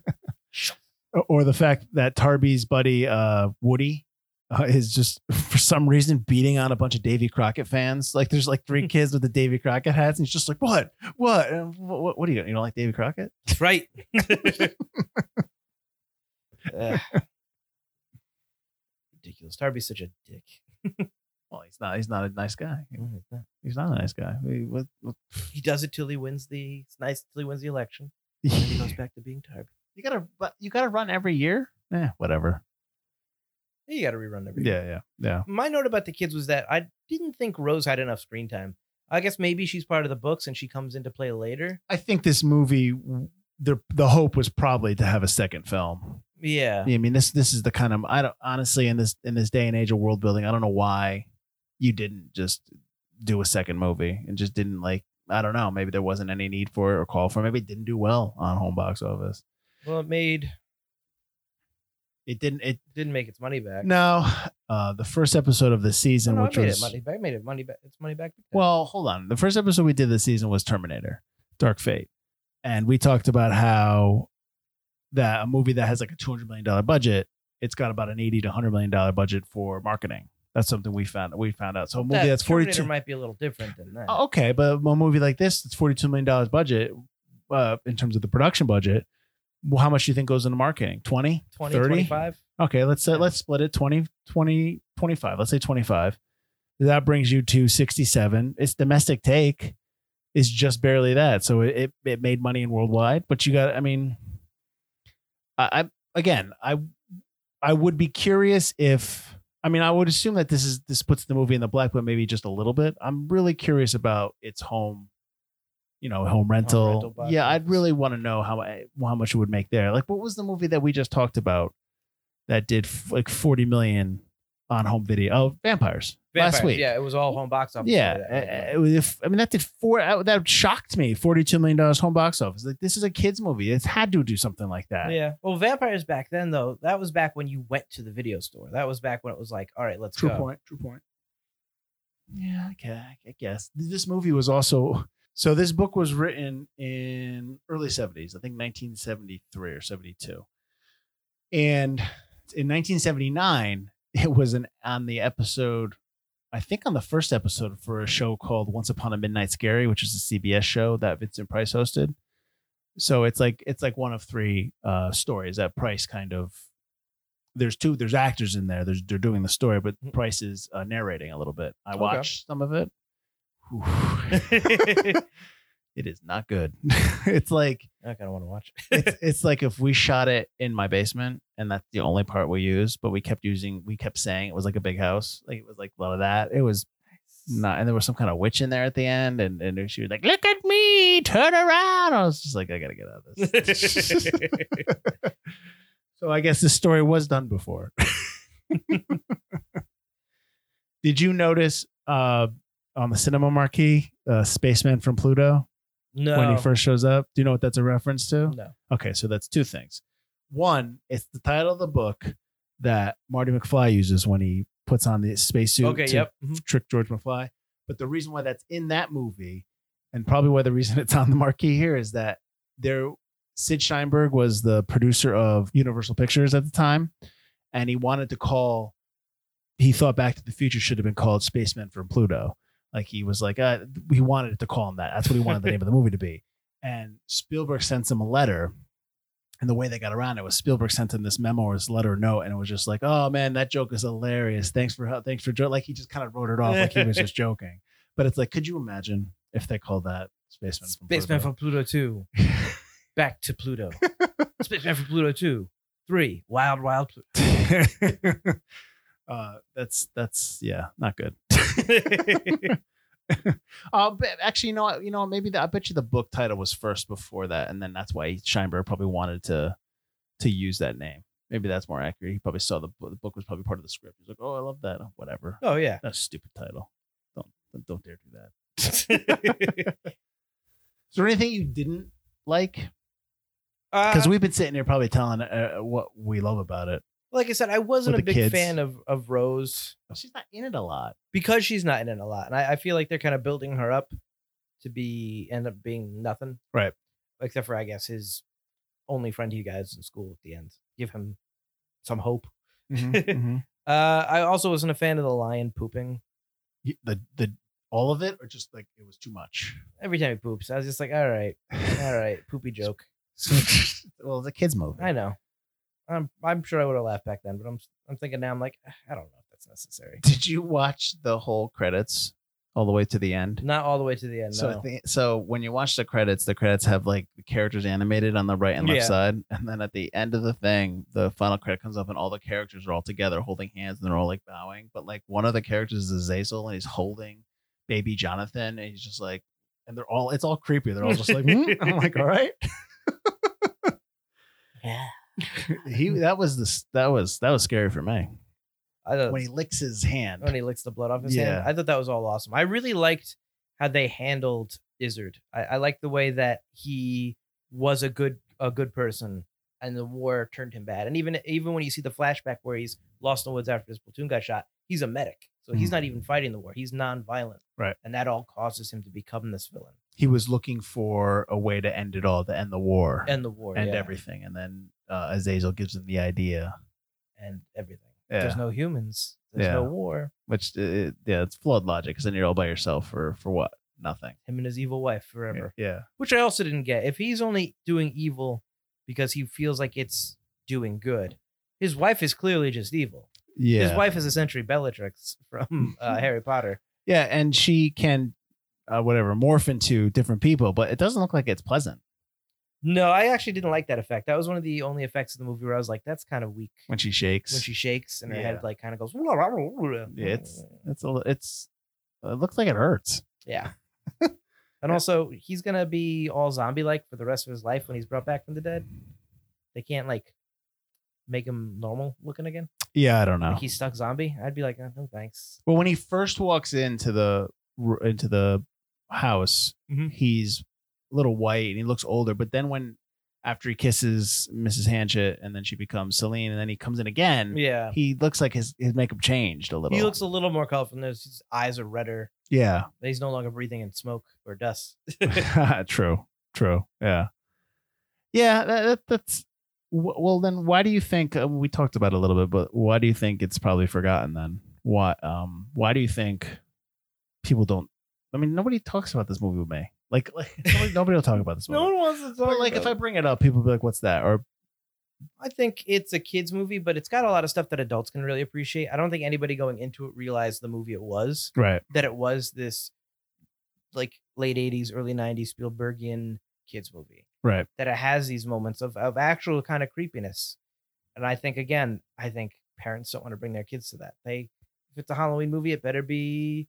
or the fact that Tarby's buddy uh, Woody uh, is just *laughs* for some reason beating on a bunch of Davy Crockett fans. Like there's like three hmm. kids with the Davy Crockett hats, and he's just like, "What? What? Uh, what? What, what do you? You don't like Davy Crockett?" That's right. *laughs* Ugh. Ridiculous. Darby's such a dick. *laughs* Well, he's not. He's not a nice guy. He's not a nice guy. We- what- what- He does it till he wins the. It's nice till he wins the election. And he goes back to being Darby. you gotta, you gotta run every year. Yeah, whatever. You got to rerun every. Yeah, yeah, yeah. My note about the kids was that I didn't think Rose had enough screen time. I guess maybe she's part of the books and she comes into play later. I think this movie, the the hope was probably to have a second film. Yeah. I mean, this this is the kind of I don't honestly in this in this day and age of world building, I don't know why you didn't just do a second movie and just didn't like I don't know, maybe there wasn't any need for it or call for it. Maybe it didn't do well on home box office. Well, it made It didn't. It Didn't make its money back. no. Uh, the first episode of the Oh, season, no, which it made was it money back. Made it money back. It's money back. well, hold on. The first episode we did this season was Terminator, Dark Fate, and we talked about how that a movie that has like a two hundred million dollar budget, it's got about an eighty to hundred million dollar budget for marketing. That's something we found. We found out. So a movie That that's forty two might be a little different than that. Okay, but a movie like this, it's forty two million dollars budget. Uh, in terms of the production budget, well, how much do you think goes into marketing? 20? 20, 30? 25? Okay, let's uh, let's split it 20, 20, 25. Let's say 25. That brings you to 67. Its domestic take is just barely that. So it, it, it made money in worldwide, but you got I mean I, I again, I I would be curious if I mean I would assume that this is this puts the movie in the black but maybe just a little bit. I'm really curious about its home you know, home rental. rental yeah, I'd really want to know how I, how much it would make there. Like what was the movie that we just talked about that did f- like 40 million on home video? Oh, Vampires. last week. Yeah, it was all home box office. Yeah, uh, it was- I mean that did four. That shocked me. Forty-two million dollars home box office. Like this is a kids movie. It's had to do something like that. Yeah. Well, vampires back then though, that was back when you went to the video store. That was back when it was like, all right, let's True go. point. True point. Yeah, okay, I guess this movie was also. So this book was written in early seventies. I think nineteen seventy-three or seventy-two, and in nineteen seventy-nine, it was an on the episode. I think on the first episode for a show called Once Upon a Midnight Scary, which is a CBS show that Vincent Price hosted. So it's like it's like one of three uh, stories that Price kind of. There's two. There's actors in there. There's they're doing the story, but Mhm. Price is uh, narrating a little bit. I Okay. watched some of it. *laughs* It is not good. *laughs* it's like I kind of want to watch. it's *laughs* it's like if we shot it in my basement and that's the only part we used, but we kept using we kept saying it was like a big house. Like it was like a lot of that. It was not and there was some kind of witch in there at the end and, and she was like, Look at me, turn around. I was just like, I gotta get out of this. so I guess this story was done before. Did you notice uh on the cinema marquee, uh Spaceman from Pluto no. when he first shows up? Do you know what that's a reference to? No. Okay, so that's two things. One, it's the title of the book that Marty McFly uses when he puts on the spacesuit Okay. to Yep. mhm. trick George McFly. But the reason why that's in that movie, and probably why the reason *laughs* it's on the marquee here, is that there Sid Sheinberg was the producer of Universal Pictures at the time, and he wanted to call. He thought Back to the Future should have been called Spaceman from Pluto. Like he was like, uh, he wanted it to call him that. That's what he wanted the name of the movie to be. And Spielberg sends him a letter. And the way they got around it was Spielberg sent him this memo or this letter or note, and it was just like, "Oh man, that joke is hilarious. Thanks for. Thanks for like." He just kind of wrote it off like he was just *laughs* joking. But it's like, could you imagine if they called that Spaceman? From Spaceman Pluto? from Pluto 2. *laughs* Back to Pluto. Spaceman from Pluto 2. 3. Wild, Wild Pluto. *laughs* uh, that's that's yeah, not good. *laughs* uh, but actually, you know, what? you know, maybe the, I bet you the book title was first before that, and then that's why Sheinberg probably wanted to to use that name. Maybe that's more accurate. He probably saw the book. The book was probably part of the script. He's like, "Oh, I love that. Oh, whatever. oh, yeah. That's a stupid title. Don't don't, don't dare do that." *laughs* Is there anything you didn't like? Because Uh, we've been sitting here probably telling uh, what we love about it. Like I said, I wasn't a big kids. fan of, of Rose She's not in it a lot. because she's not in it a lot. And I, I feel like they're kind of building her up to be end up being nothing. Right. Except for I guess his only friend he guys in school at the end. Give him some hope. Mhm. *laughs* Uh I also wasn't a fan of the lion pooping. The the all of it or just like it was too much Every time he poops, I was just like, all right, all right, poopy *laughs* joke. well it's a kids movie I know. I'm I'm sure I would have laughed back then, but I'm I'm thinking now I'm like, "Ah, I don't know if that's necessary. did you watch the whole credits all the way to the end Not all the way to the end. so no. Think, so when you watch the credits the credits have like the characters animated on the right and left Yeah. side and then at the end of the thing the final credit comes up and all the characters are all together holding hands and they're all like bowing but like one of the characters is Zazel, and he's holding baby Jonathan and he's just like and they're all it's all creepy they're all just like "Hmm?" I'm like all right *laughs* yeah. He *laughs* that was the that was that was scary for me I thought when he licks his hand. when he licks the blood off his Yeah. hand. I thought that was all awesome. I really liked how they handled Izard. I, I liked the way that he was a good a good person and the war turned him bad. And even even when you see the flashback where he's lost in the woods after his platoon got shot, he's a medic, so he's Mhm. not even fighting the war. He's non-violent, Right. And that all causes him to become this villain He was looking for a way to end it all, to end the war and the war and yeah, everything. And then uh, Azazel gives him the idea, and everything. Yeah. There's no humans. There's no war. which uh, yeah, it's flawed logic because then you're all by yourself for for what? Nothing. Him and his evil wife forever. Yeah. Which I also didn't get. If he's only doing evil because he feels like it's doing good, his wife is clearly just evil. Yeah. His wife is essentially Bellatrix from *laughs* uh, Harry Potter. Yeah, and she can uh, whatever morph into different people, but it doesn't look like it's pleasant No, I actually didn't like that effect. That was one of the only effects in the movie where I was like, that's kind of weak. when she shakes. When she shakes and her Yeah. head like kind of goes. yeah, it's it's a, it's it looks like it hurts. yeah. *laughs* and also, he's gonna be all zombie like for the rest of his life when he's brought back from the dead. They can't like make him normal looking again. Yeah, I don't know. Like he's stuck zombie. I'd be like, oh, no thanks. Well, when he first walks into the into the house, Mhm. he's a little white and he looks older. But then when after he kisses Mrs. Hanchett and then she becomes Celine and then he comes in again, Yeah. he looks like his his makeup changed a little. He looks a little more colorful. and His his eyes are redder. yeah, He's no longer breathing in smoke or dust. *laughs* *laughs* true, true, yeah, yeah. That, that, that's well. Then why do you think uh, we talked about it a little bit? But why do you think it's probably forgotten? Then why? Um, why do you think people don't? I mean, nobody talks about this movie with me. Like, like *laughs* nobody, nobody will talk about this movie. no one wants to talk. but like, if I bring it up, people will be like, "What's that?" Or I think it's a kids movie, but it's got a lot of stuff that adults can really appreciate. I don't think anybody going into it realized the movie it was right, that it was this like late '80s, early '90s Spielbergian kids movie. right, That it has these moments of of actual kind of creepiness, and I think again, I think parents don't want to bring their kids to that. They if it's a Halloween movie, it better be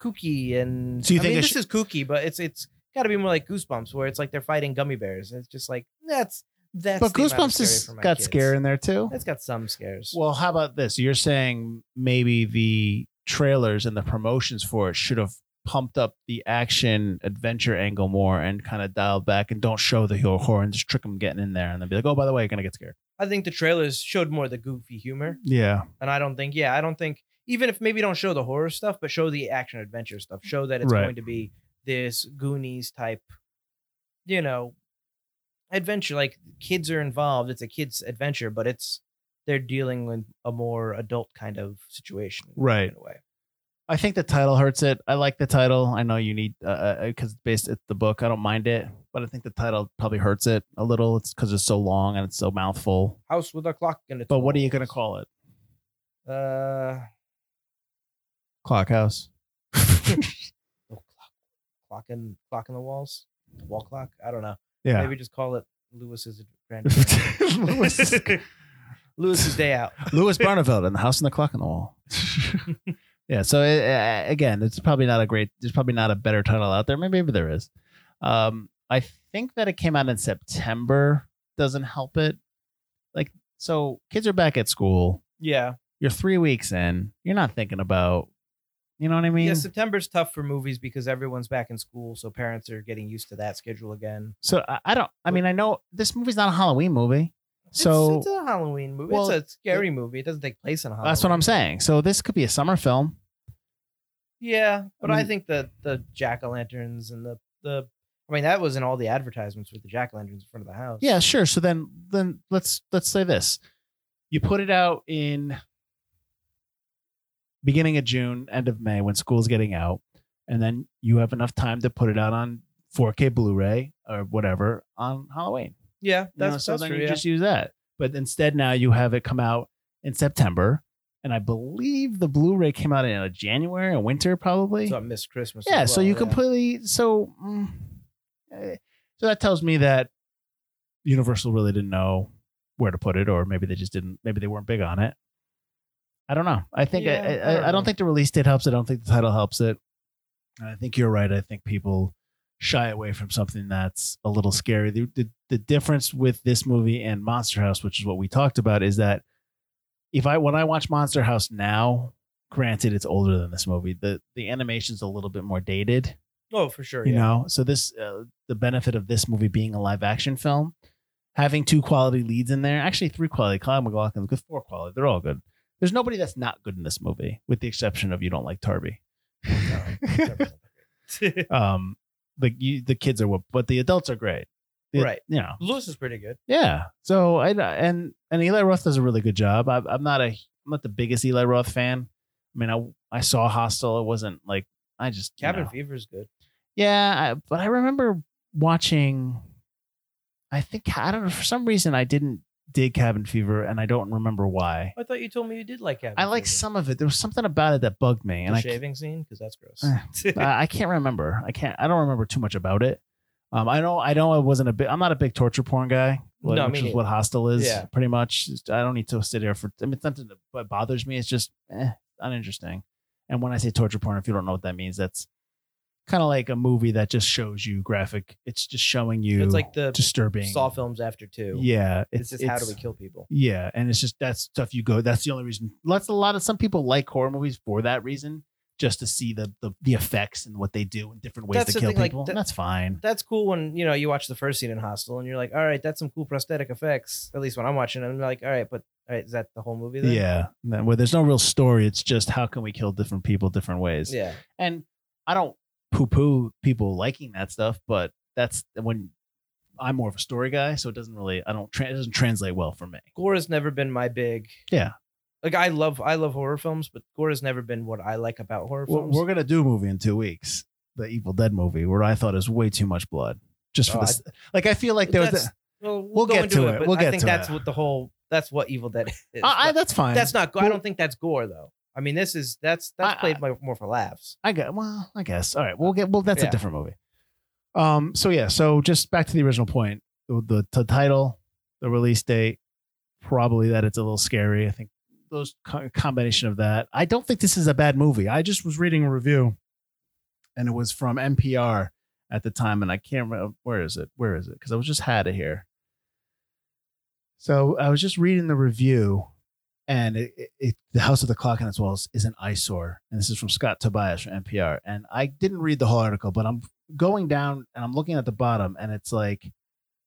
kooky and. So you I think mean, it this sh- is kooky, but it's it's got to be more like Goosebumps, where it's like they're fighting gummy bears. It's just like that's that's. but the amount of Goosebumps scary has got kids. scare in there too. It's got some scares. Well, how about this? You're saying maybe the trailers and the promotions for it should have pumped up the action adventure angle more and kind of dialed back and don't show the horror and just trick them getting in there and then be like, oh, by the way, you're gonna get scared. I think the trailers showed more the goofy humor, Yeah, and I don't think, yeah, I don't think even if maybe don't show the horror stuff, but show the action adventure stuff, show that it's Right. going to be this Goonies type, you know, adventure. Like kids are involved. It's a kids adventure, but it's they're dealing with a more adult kind of situation, Right. In a way. I think the title hurts it. I like the title. I know you need uh because it's based at the book. I don't mind it, but I think the title probably hurts it a little. It's because it's so long and it's so mouthful. House with a clock in it. But what are you gonna call it? Uh, Clock House. *laughs* oh, clock, clock in clock in the walls, wall clock. I don't know. Yeah. Maybe just call it Lewis's grand. *laughs* Lewis, *laughs* Lewis's day out. Lewis Barnavelt and the House and the Clock on the Wall. yeah. So it, uh, again, it's probably not a great. There's probably not a better title out there. Maybe, maybe there is. Um, I think that it came out in September doesn't help it. Like, so kids are back at school. Yeah. You're three weeks in. You're not thinking about. You know what I mean? yeah, September's tough for movies because everyone's back in school, so parents are getting used to that schedule again. So I, I don't. I mean, I know this movie's not a Halloween movie. So it's, it's a Halloween movie. Well, it's a scary movie. It doesn't take place in a Halloween. that's what I'm saying. So this could be a summer film. Yeah, but I, mean- think the the jack o' lanterns and the the I mean that was in all the advertisements with the jack o' lanterns in front of the house. Yeah, sure. So then then let's let's say this. You put it out in beginning of June, end of May when school's getting out, and then you have enough time to put it out on 4K Blu-ray or whatever on Halloween. yeah, You that's, know, so that's then true. you yeah. just use that. But instead now you have it come out in September. And I believe the Blu-ray came out in uh, January or winter, probably. So I missed Christmas. Yeah, as so you yeah. completely so mm, eh, so that tells me that Universal really didn't know where to put it, or maybe they just didn't. Maybe they weren't big on it. I don't know. I think Yeah, I, I I, don't I don't think the release date helps. I don't think the title helps it. I think you're right. I think people shy away from something that's a little scary. The, the the difference with this movie and Monster House, which is what we talked about, is that if I when I watch Monster House now, granted it's older than this movie, the the animation's a little bit more dated Oh, for sure. you yeah. know so this uh, the benefit of this movie being a live action film having two quality leads in there, actually three quality. Kyle MacLachlan's good, four quality. They're all good. There's nobody that's not good in this movie, with the exception of you don't like Tarby. *laughs* um, the you, the kids are, whoop- but the adults are great. The- Right. You know. Lewis is pretty good. Yeah. So I and and Eli Roth does a really good job. I, I'm not a I'm not the biggest Eli Roth fan. I mean, I I saw Hostel. It wasn't like I just you Cabin know. Fever is good. Yeah, I, but I remember watching. I think I don't know for some reason I didn't dig Cabin Fever, and I don't remember why. I thought you told me you did like Cabin I like Fever. some of it. There was something about it that bugged me, the and I, shaving scene because that's gross. Eh, *laughs* I I can't remember. I can't. I don't remember too much about it. Um, I know. I know. I wasn't a big. I'm not a big torture porn guy. like, No, which is neither. what Hostel is. Yeah. pretty much. I don't need to sit here for. I mean, it's nothing that bothers me. It's just eh, uninteresting. And when I say torture porn, if you don't know what that means, that's kind of like a movie that just shows you graphic. It's just showing you. it's like the disturbing. Saw films after two. Yeah, It's, just how do we kill people? Yeah, and it's just that stuff you go. That's the only reason. Lots a lot of some people like horror movies for that reason, just to see the the, the effects and what they do in different ways That's to the kill thing, like, people. that- and that's fine. That's cool when you know you watch the first scene in Hostel and you're like, all right, that's some cool prosthetic effects. At least when I'm watching, it, I'm like, all right, but all right, is that the whole movie? Then? Yeah, and then where there's no real story. It's just how can we kill different people different ways. yeah. and I don't poo poo people liking that stuff, but that's when I'm more of a story guy, so it doesn't really. I don't. Tra- it doesn't translate well for me. Gore has never been my big. Yeah. Like I love I love horror films, but gore has never been what I like about horror We're, films. we're gonna do a movie in two weeks, the Evil Dead movie, where I thought is way too much blood. Just for Oh, this, like I feel like there was. A, well, we'll go get into to it. it. but We'll I get think to that's it. what the whole that's what Evil Dead *laughs* is. I, I, that's fine. that's not. go- I don't think that's gore though. I mean, this is that's that's I- played by, more for laughs. I get well, I guess. All right, we'll get well. That's Yeah. a different movie. Um. So yeah. So just back to the original point. The, the the title, the release date, probably that it's a little scary. I think those co- combination of that. I don't think this is a bad movie. I just was reading a review, and it was from NPR at the time, and I can't remember where is it. Where is it? Because I was just had it here. So I was just reading the review, and it, it, the House of the Clock on its Walls is an eyesore, and this is from Scott Tobias from NPR. And I didn't read the whole article, but I'm going down and I'm looking at the bottom, and it's like,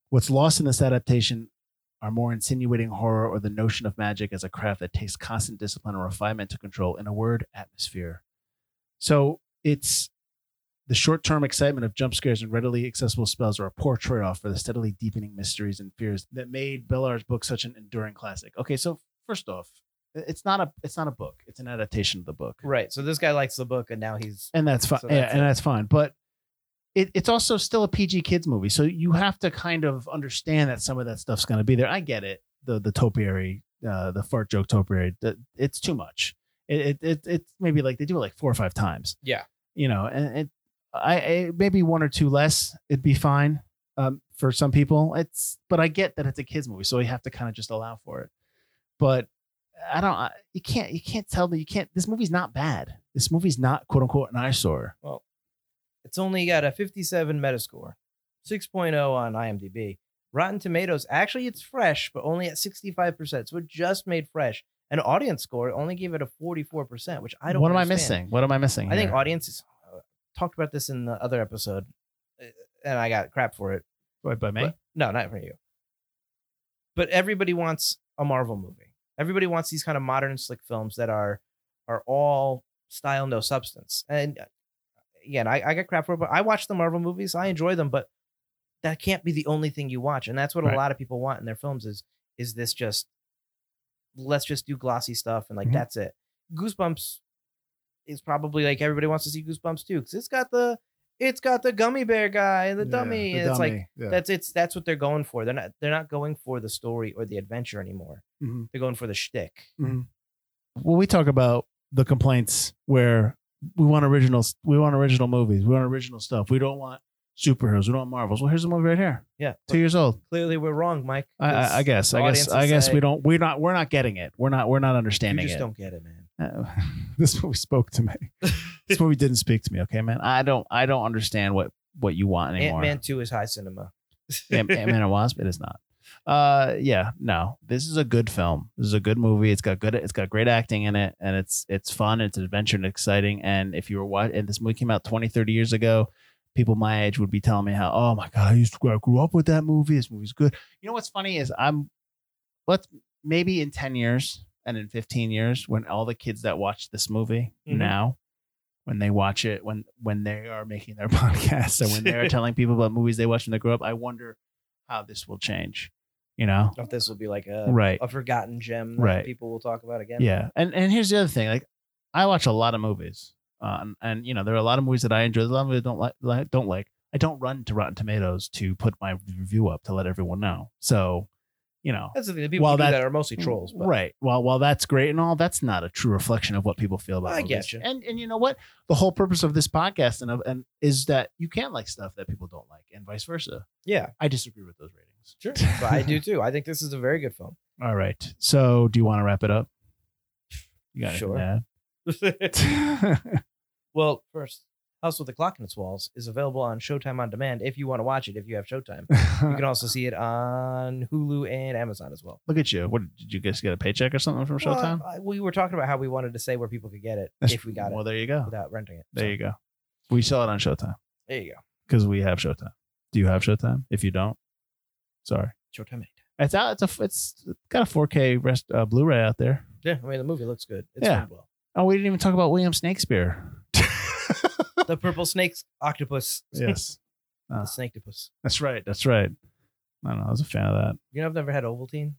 what's lost in this adaptation are more insinuating horror or the notion of magic as a craft that takes constant discipline and refinement to control. In a word, atmosphere. So it's the short-term excitement of jump scares and readily accessible spells are a poor trade-off for the steadily deepening mysteries and fears that made Bellairs' book such an enduring classic. Okay, so first off, it's not a it's not a book; it's an adaptation of the book, Right. So this guy likes the book, and now he's and that's fine. So yeah, that's and it. that's fine. But it, it's also still a PG kids movie, so you have to kind of understand that some of that stuff's going to be there. I get it. The the topiary, uh, the fart joke topiary, the, it's too much. It, it it it's maybe like they do it like four or five times. Yeah. you know, and it I, I maybe one or two less, it'd be fine. Um, for some people, it's but I get that it's a kids movie, so you have to kind of just allow for it. But I don't. I, you can't. You can't tell that you can't. This movie's not bad. This movie's not quote unquote an eyesore. Well, it's only got a 57 Metascore, 6.0 on IMDb. Rotten Tomatoes, actually, it's fresh, but only at 65%. So it just made fresh. And audience score only gave it a 44%, which I don't What am I missing? What am I missing? I think audiences uh, talked about this in the other episode, uh, and I got crap for it. Right, by me. But- no, not for you. But everybody wants a Marvel movie. Everybody wants these kind of modern slick films that are are all style, no substance. And uh, again, I, I get crap for it, but I watch the Marvel movies. I enjoy them, but that can't be the only thing you watch. And that's what Right. a lot of people want in their films is is this just let's just do glossy stuff and like Mhm. that's it. Goosebumps is probably like everybody wants to see Goosebumps too because it's got the it's got the gummy bear guy and the Yeah, dummy. the and it's like yeah. that's it's that's what they're going for. They're not they're not going for the story or the adventure anymore. Mhm. They're going for the shtick. Well, we talk about the complaints where we want originals. We want original movies. We want original stuff. We don't want superheroes. We don't want Marvels. Well, here's a movie right here. Yeah, Two years old. clearly we're wrong, Mike. I, I, guess. I guess. I guess say, we don't. We're not. We're not getting it. We're not. We're not You understanding just it. don't get it, man. Uh, *laughs* this movie spoke to me. this movie *laughs* didn't speak to me. Okay, man. I don't. I don't understand what what you want anymore. Ant. Man Two is high cinema. *laughs* Ant Man and Wasp. It is not. Uh, yeah, no. This is a good film. This is a good movie. It's got good. It's got great acting in it, and it's it's fun. It's adventure and exciting. And if you were watching, and this movie came out 20, 30 years ago, people my age would be telling me how, oh my god, I used to I grew up with that movie. This movie's good. You know what's funny is I'm let's maybe in 10 years and in 15 years when all the kids that watch this movie Mhm. now when they watch it when when they are making their *laughs* podcasts and when they're *laughs* telling people about movies they watch when they grew up i wonder how this will change you know If this will be like a Right. a forgotten gem that Right. people will talk about again. yeah and and here's the other thing like i watch a lot of movies uh, and, and you know there are a lot of movies that i enjoy a lot of movies I don't like, like don't like i don't run to rotten tomatoes to put my review up to let everyone know so you know That's the thing. The people Well, that- that are mostly trolls. But Right. Well, while that's great and all, that's not a true reflection of what people feel about. I movies. get you. And and you know what? The whole purpose of this podcast and of and is that you can like stuff that people don't like, and vice versa. Yeah, I disagree with those ratings. sure. *laughs* but I do too. I think this is a very good film. All right. So, do you want to wrap it up? You got Sure. it. *laughs* *laughs* well, first, House with the Clock in its Walls is available on Showtime on demand if you want to watch it. If you have Showtime, you can also *laughs* see it on Hulu and Amazon as well. Look at you. What did you guys get a paycheck or something from Showtime? Well, I- we were talking about how we wanted to say where people could get it That's- if we got well, it there you go. without renting it. There So, you go. We sell it on Showtime There you go. because we have Showtime. Do you have Showtime? If you don't, sorry. Showtime. It's out. It's a. It's got a 4K rest uh, Blu-ray out there. Yeah, I mean the movie looks good. It's Yeah. well. Oh, we didn't even talk about William Snakespeare. The purple snakes, octopus, yes, *laughs* the Ah. snakeopus. that's right. That's right. I don't know. I was a fan of that. You know, I've never had Ovaltine.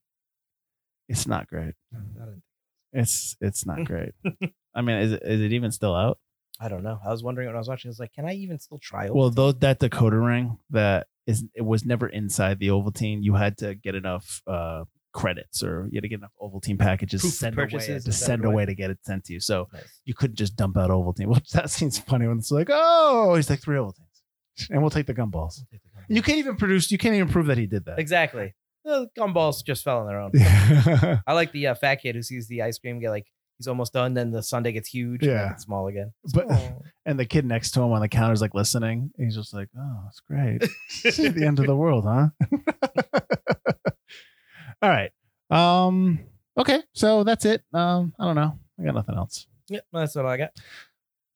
It's not great. It's it's not *laughs* great. I mean, is it, is it even still out? I don't know. I was wondering when I was watching. I was like, can I even still try Ovaltine? Well, though that decoder ring that is it was never inside the Ovaltine. You had to get enough uh, credits, or you had to get enough Ovaltine packages Proof send away, to send away. to get it sent to you. So Nice. you couldn't just dump out Ovaltine. *laughs* Which that seems funny when it's like, oh, he's like three Ovaltines, and we'll take the gumballs. You can't even produce. You can't even prove that he did that. Exactly. The gumballs just fell on their own. *laughs* I like the uh, fat kid who sees the ice cream get like he's almost done, then the sundae gets huge, and Yeah. it's small again. But- *laughs* and the kid next to him on the counter is like listening. He's just like, "Oh, that's great. It's the end of the world, huh?" All right. Um. Okay. So that's it. Um. I don't know. I got nothing else. yeah, that's what I got.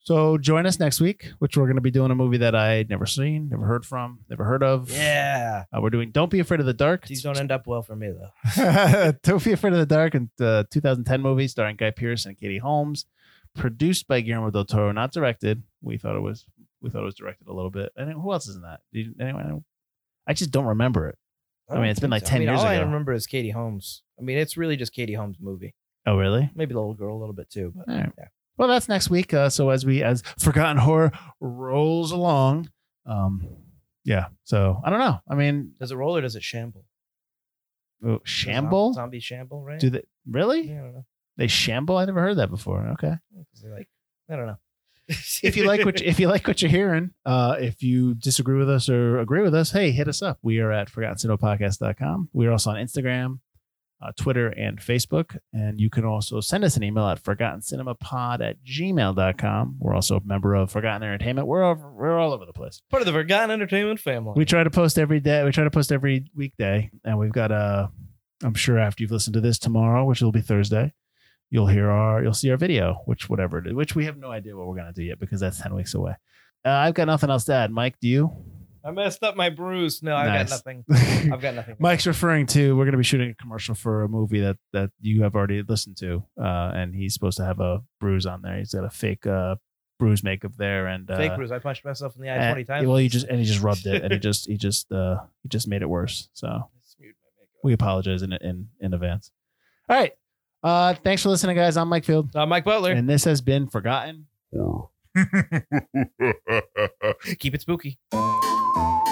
So join us next week, which we're going to be doing a movie that I'd never seen, never heard from, never heard of. Yeah, Uh, we're doing "Don't Be Afraid of the Dark." these don't end up well for me though. *laughs* Don't Be Afraid of the Dark, and uh, 2010 movie starring Guy Pearce and Katie Holmes, produced by Guillermo del Toro, not directed. We thought it was we thought it was directed a little bit. And who else is in that? Anyone? I just don't remember it. I mean, it's been like 10 I mean, years all I remember is Katie Holmes. I mean, it's really just Katie Holmes' movie. Oh, really? Maybe the little girl a little bit too, but right. yeah. Well, that's next week. Uh, so as we as Forgotten Horror rolls along, um, yeah. So I don't know. I mean, Does it roll or does it shamble? oh, shamble? Zombie shamble, right? Do they really? Yeah, I don't know. They shamble? I never heard that before. Okay. like, I don't know. If you like what if you like what you're hearing, uh, if you disagree with us or agree with us, hey, hit us up. We are at forgottencinemapodcast.com. We are also on Instagram, uh, Twitter, and Facebook. And you can also send us an email at forgottencinemapod at gmail.com. We're also a member of Forgotten Entertainment. We're over, we're all over the place. Part of the Forgotten Entertainment family. We try to post every day. We try to post every weekday, and we've got a. I'm sure after you've listened to this tomorrow, which will be Thursday, you'll hear our, you'll see our video, which whatever it is, which we have no idea what we're gonna do yet because that's ten weeks away. Uh, I've got nothing else to add. Mike, do you? I messed up my bruise. No, I've Nice. got nothing. *laughs* I've got nothing. Mike's referring to we're going to be shooting a commercial for a movie that that you have already listened to, uh, and he's supposed to have a bruise on there. He's got a fake uh, bruise makeup there, and uh, fake bruise. I punched myself in the eye and- twenty times. Well, he just and he just rubbed it, and he *laughs* just he just uh, he just made it worse. So I smeared my makeup. we apologize in in in advance. All right, uh, thanks for listening, guys. I'm Mike Field, I'm Mike Butler. and this has been Forgotten. Keep it spooky. *laughs*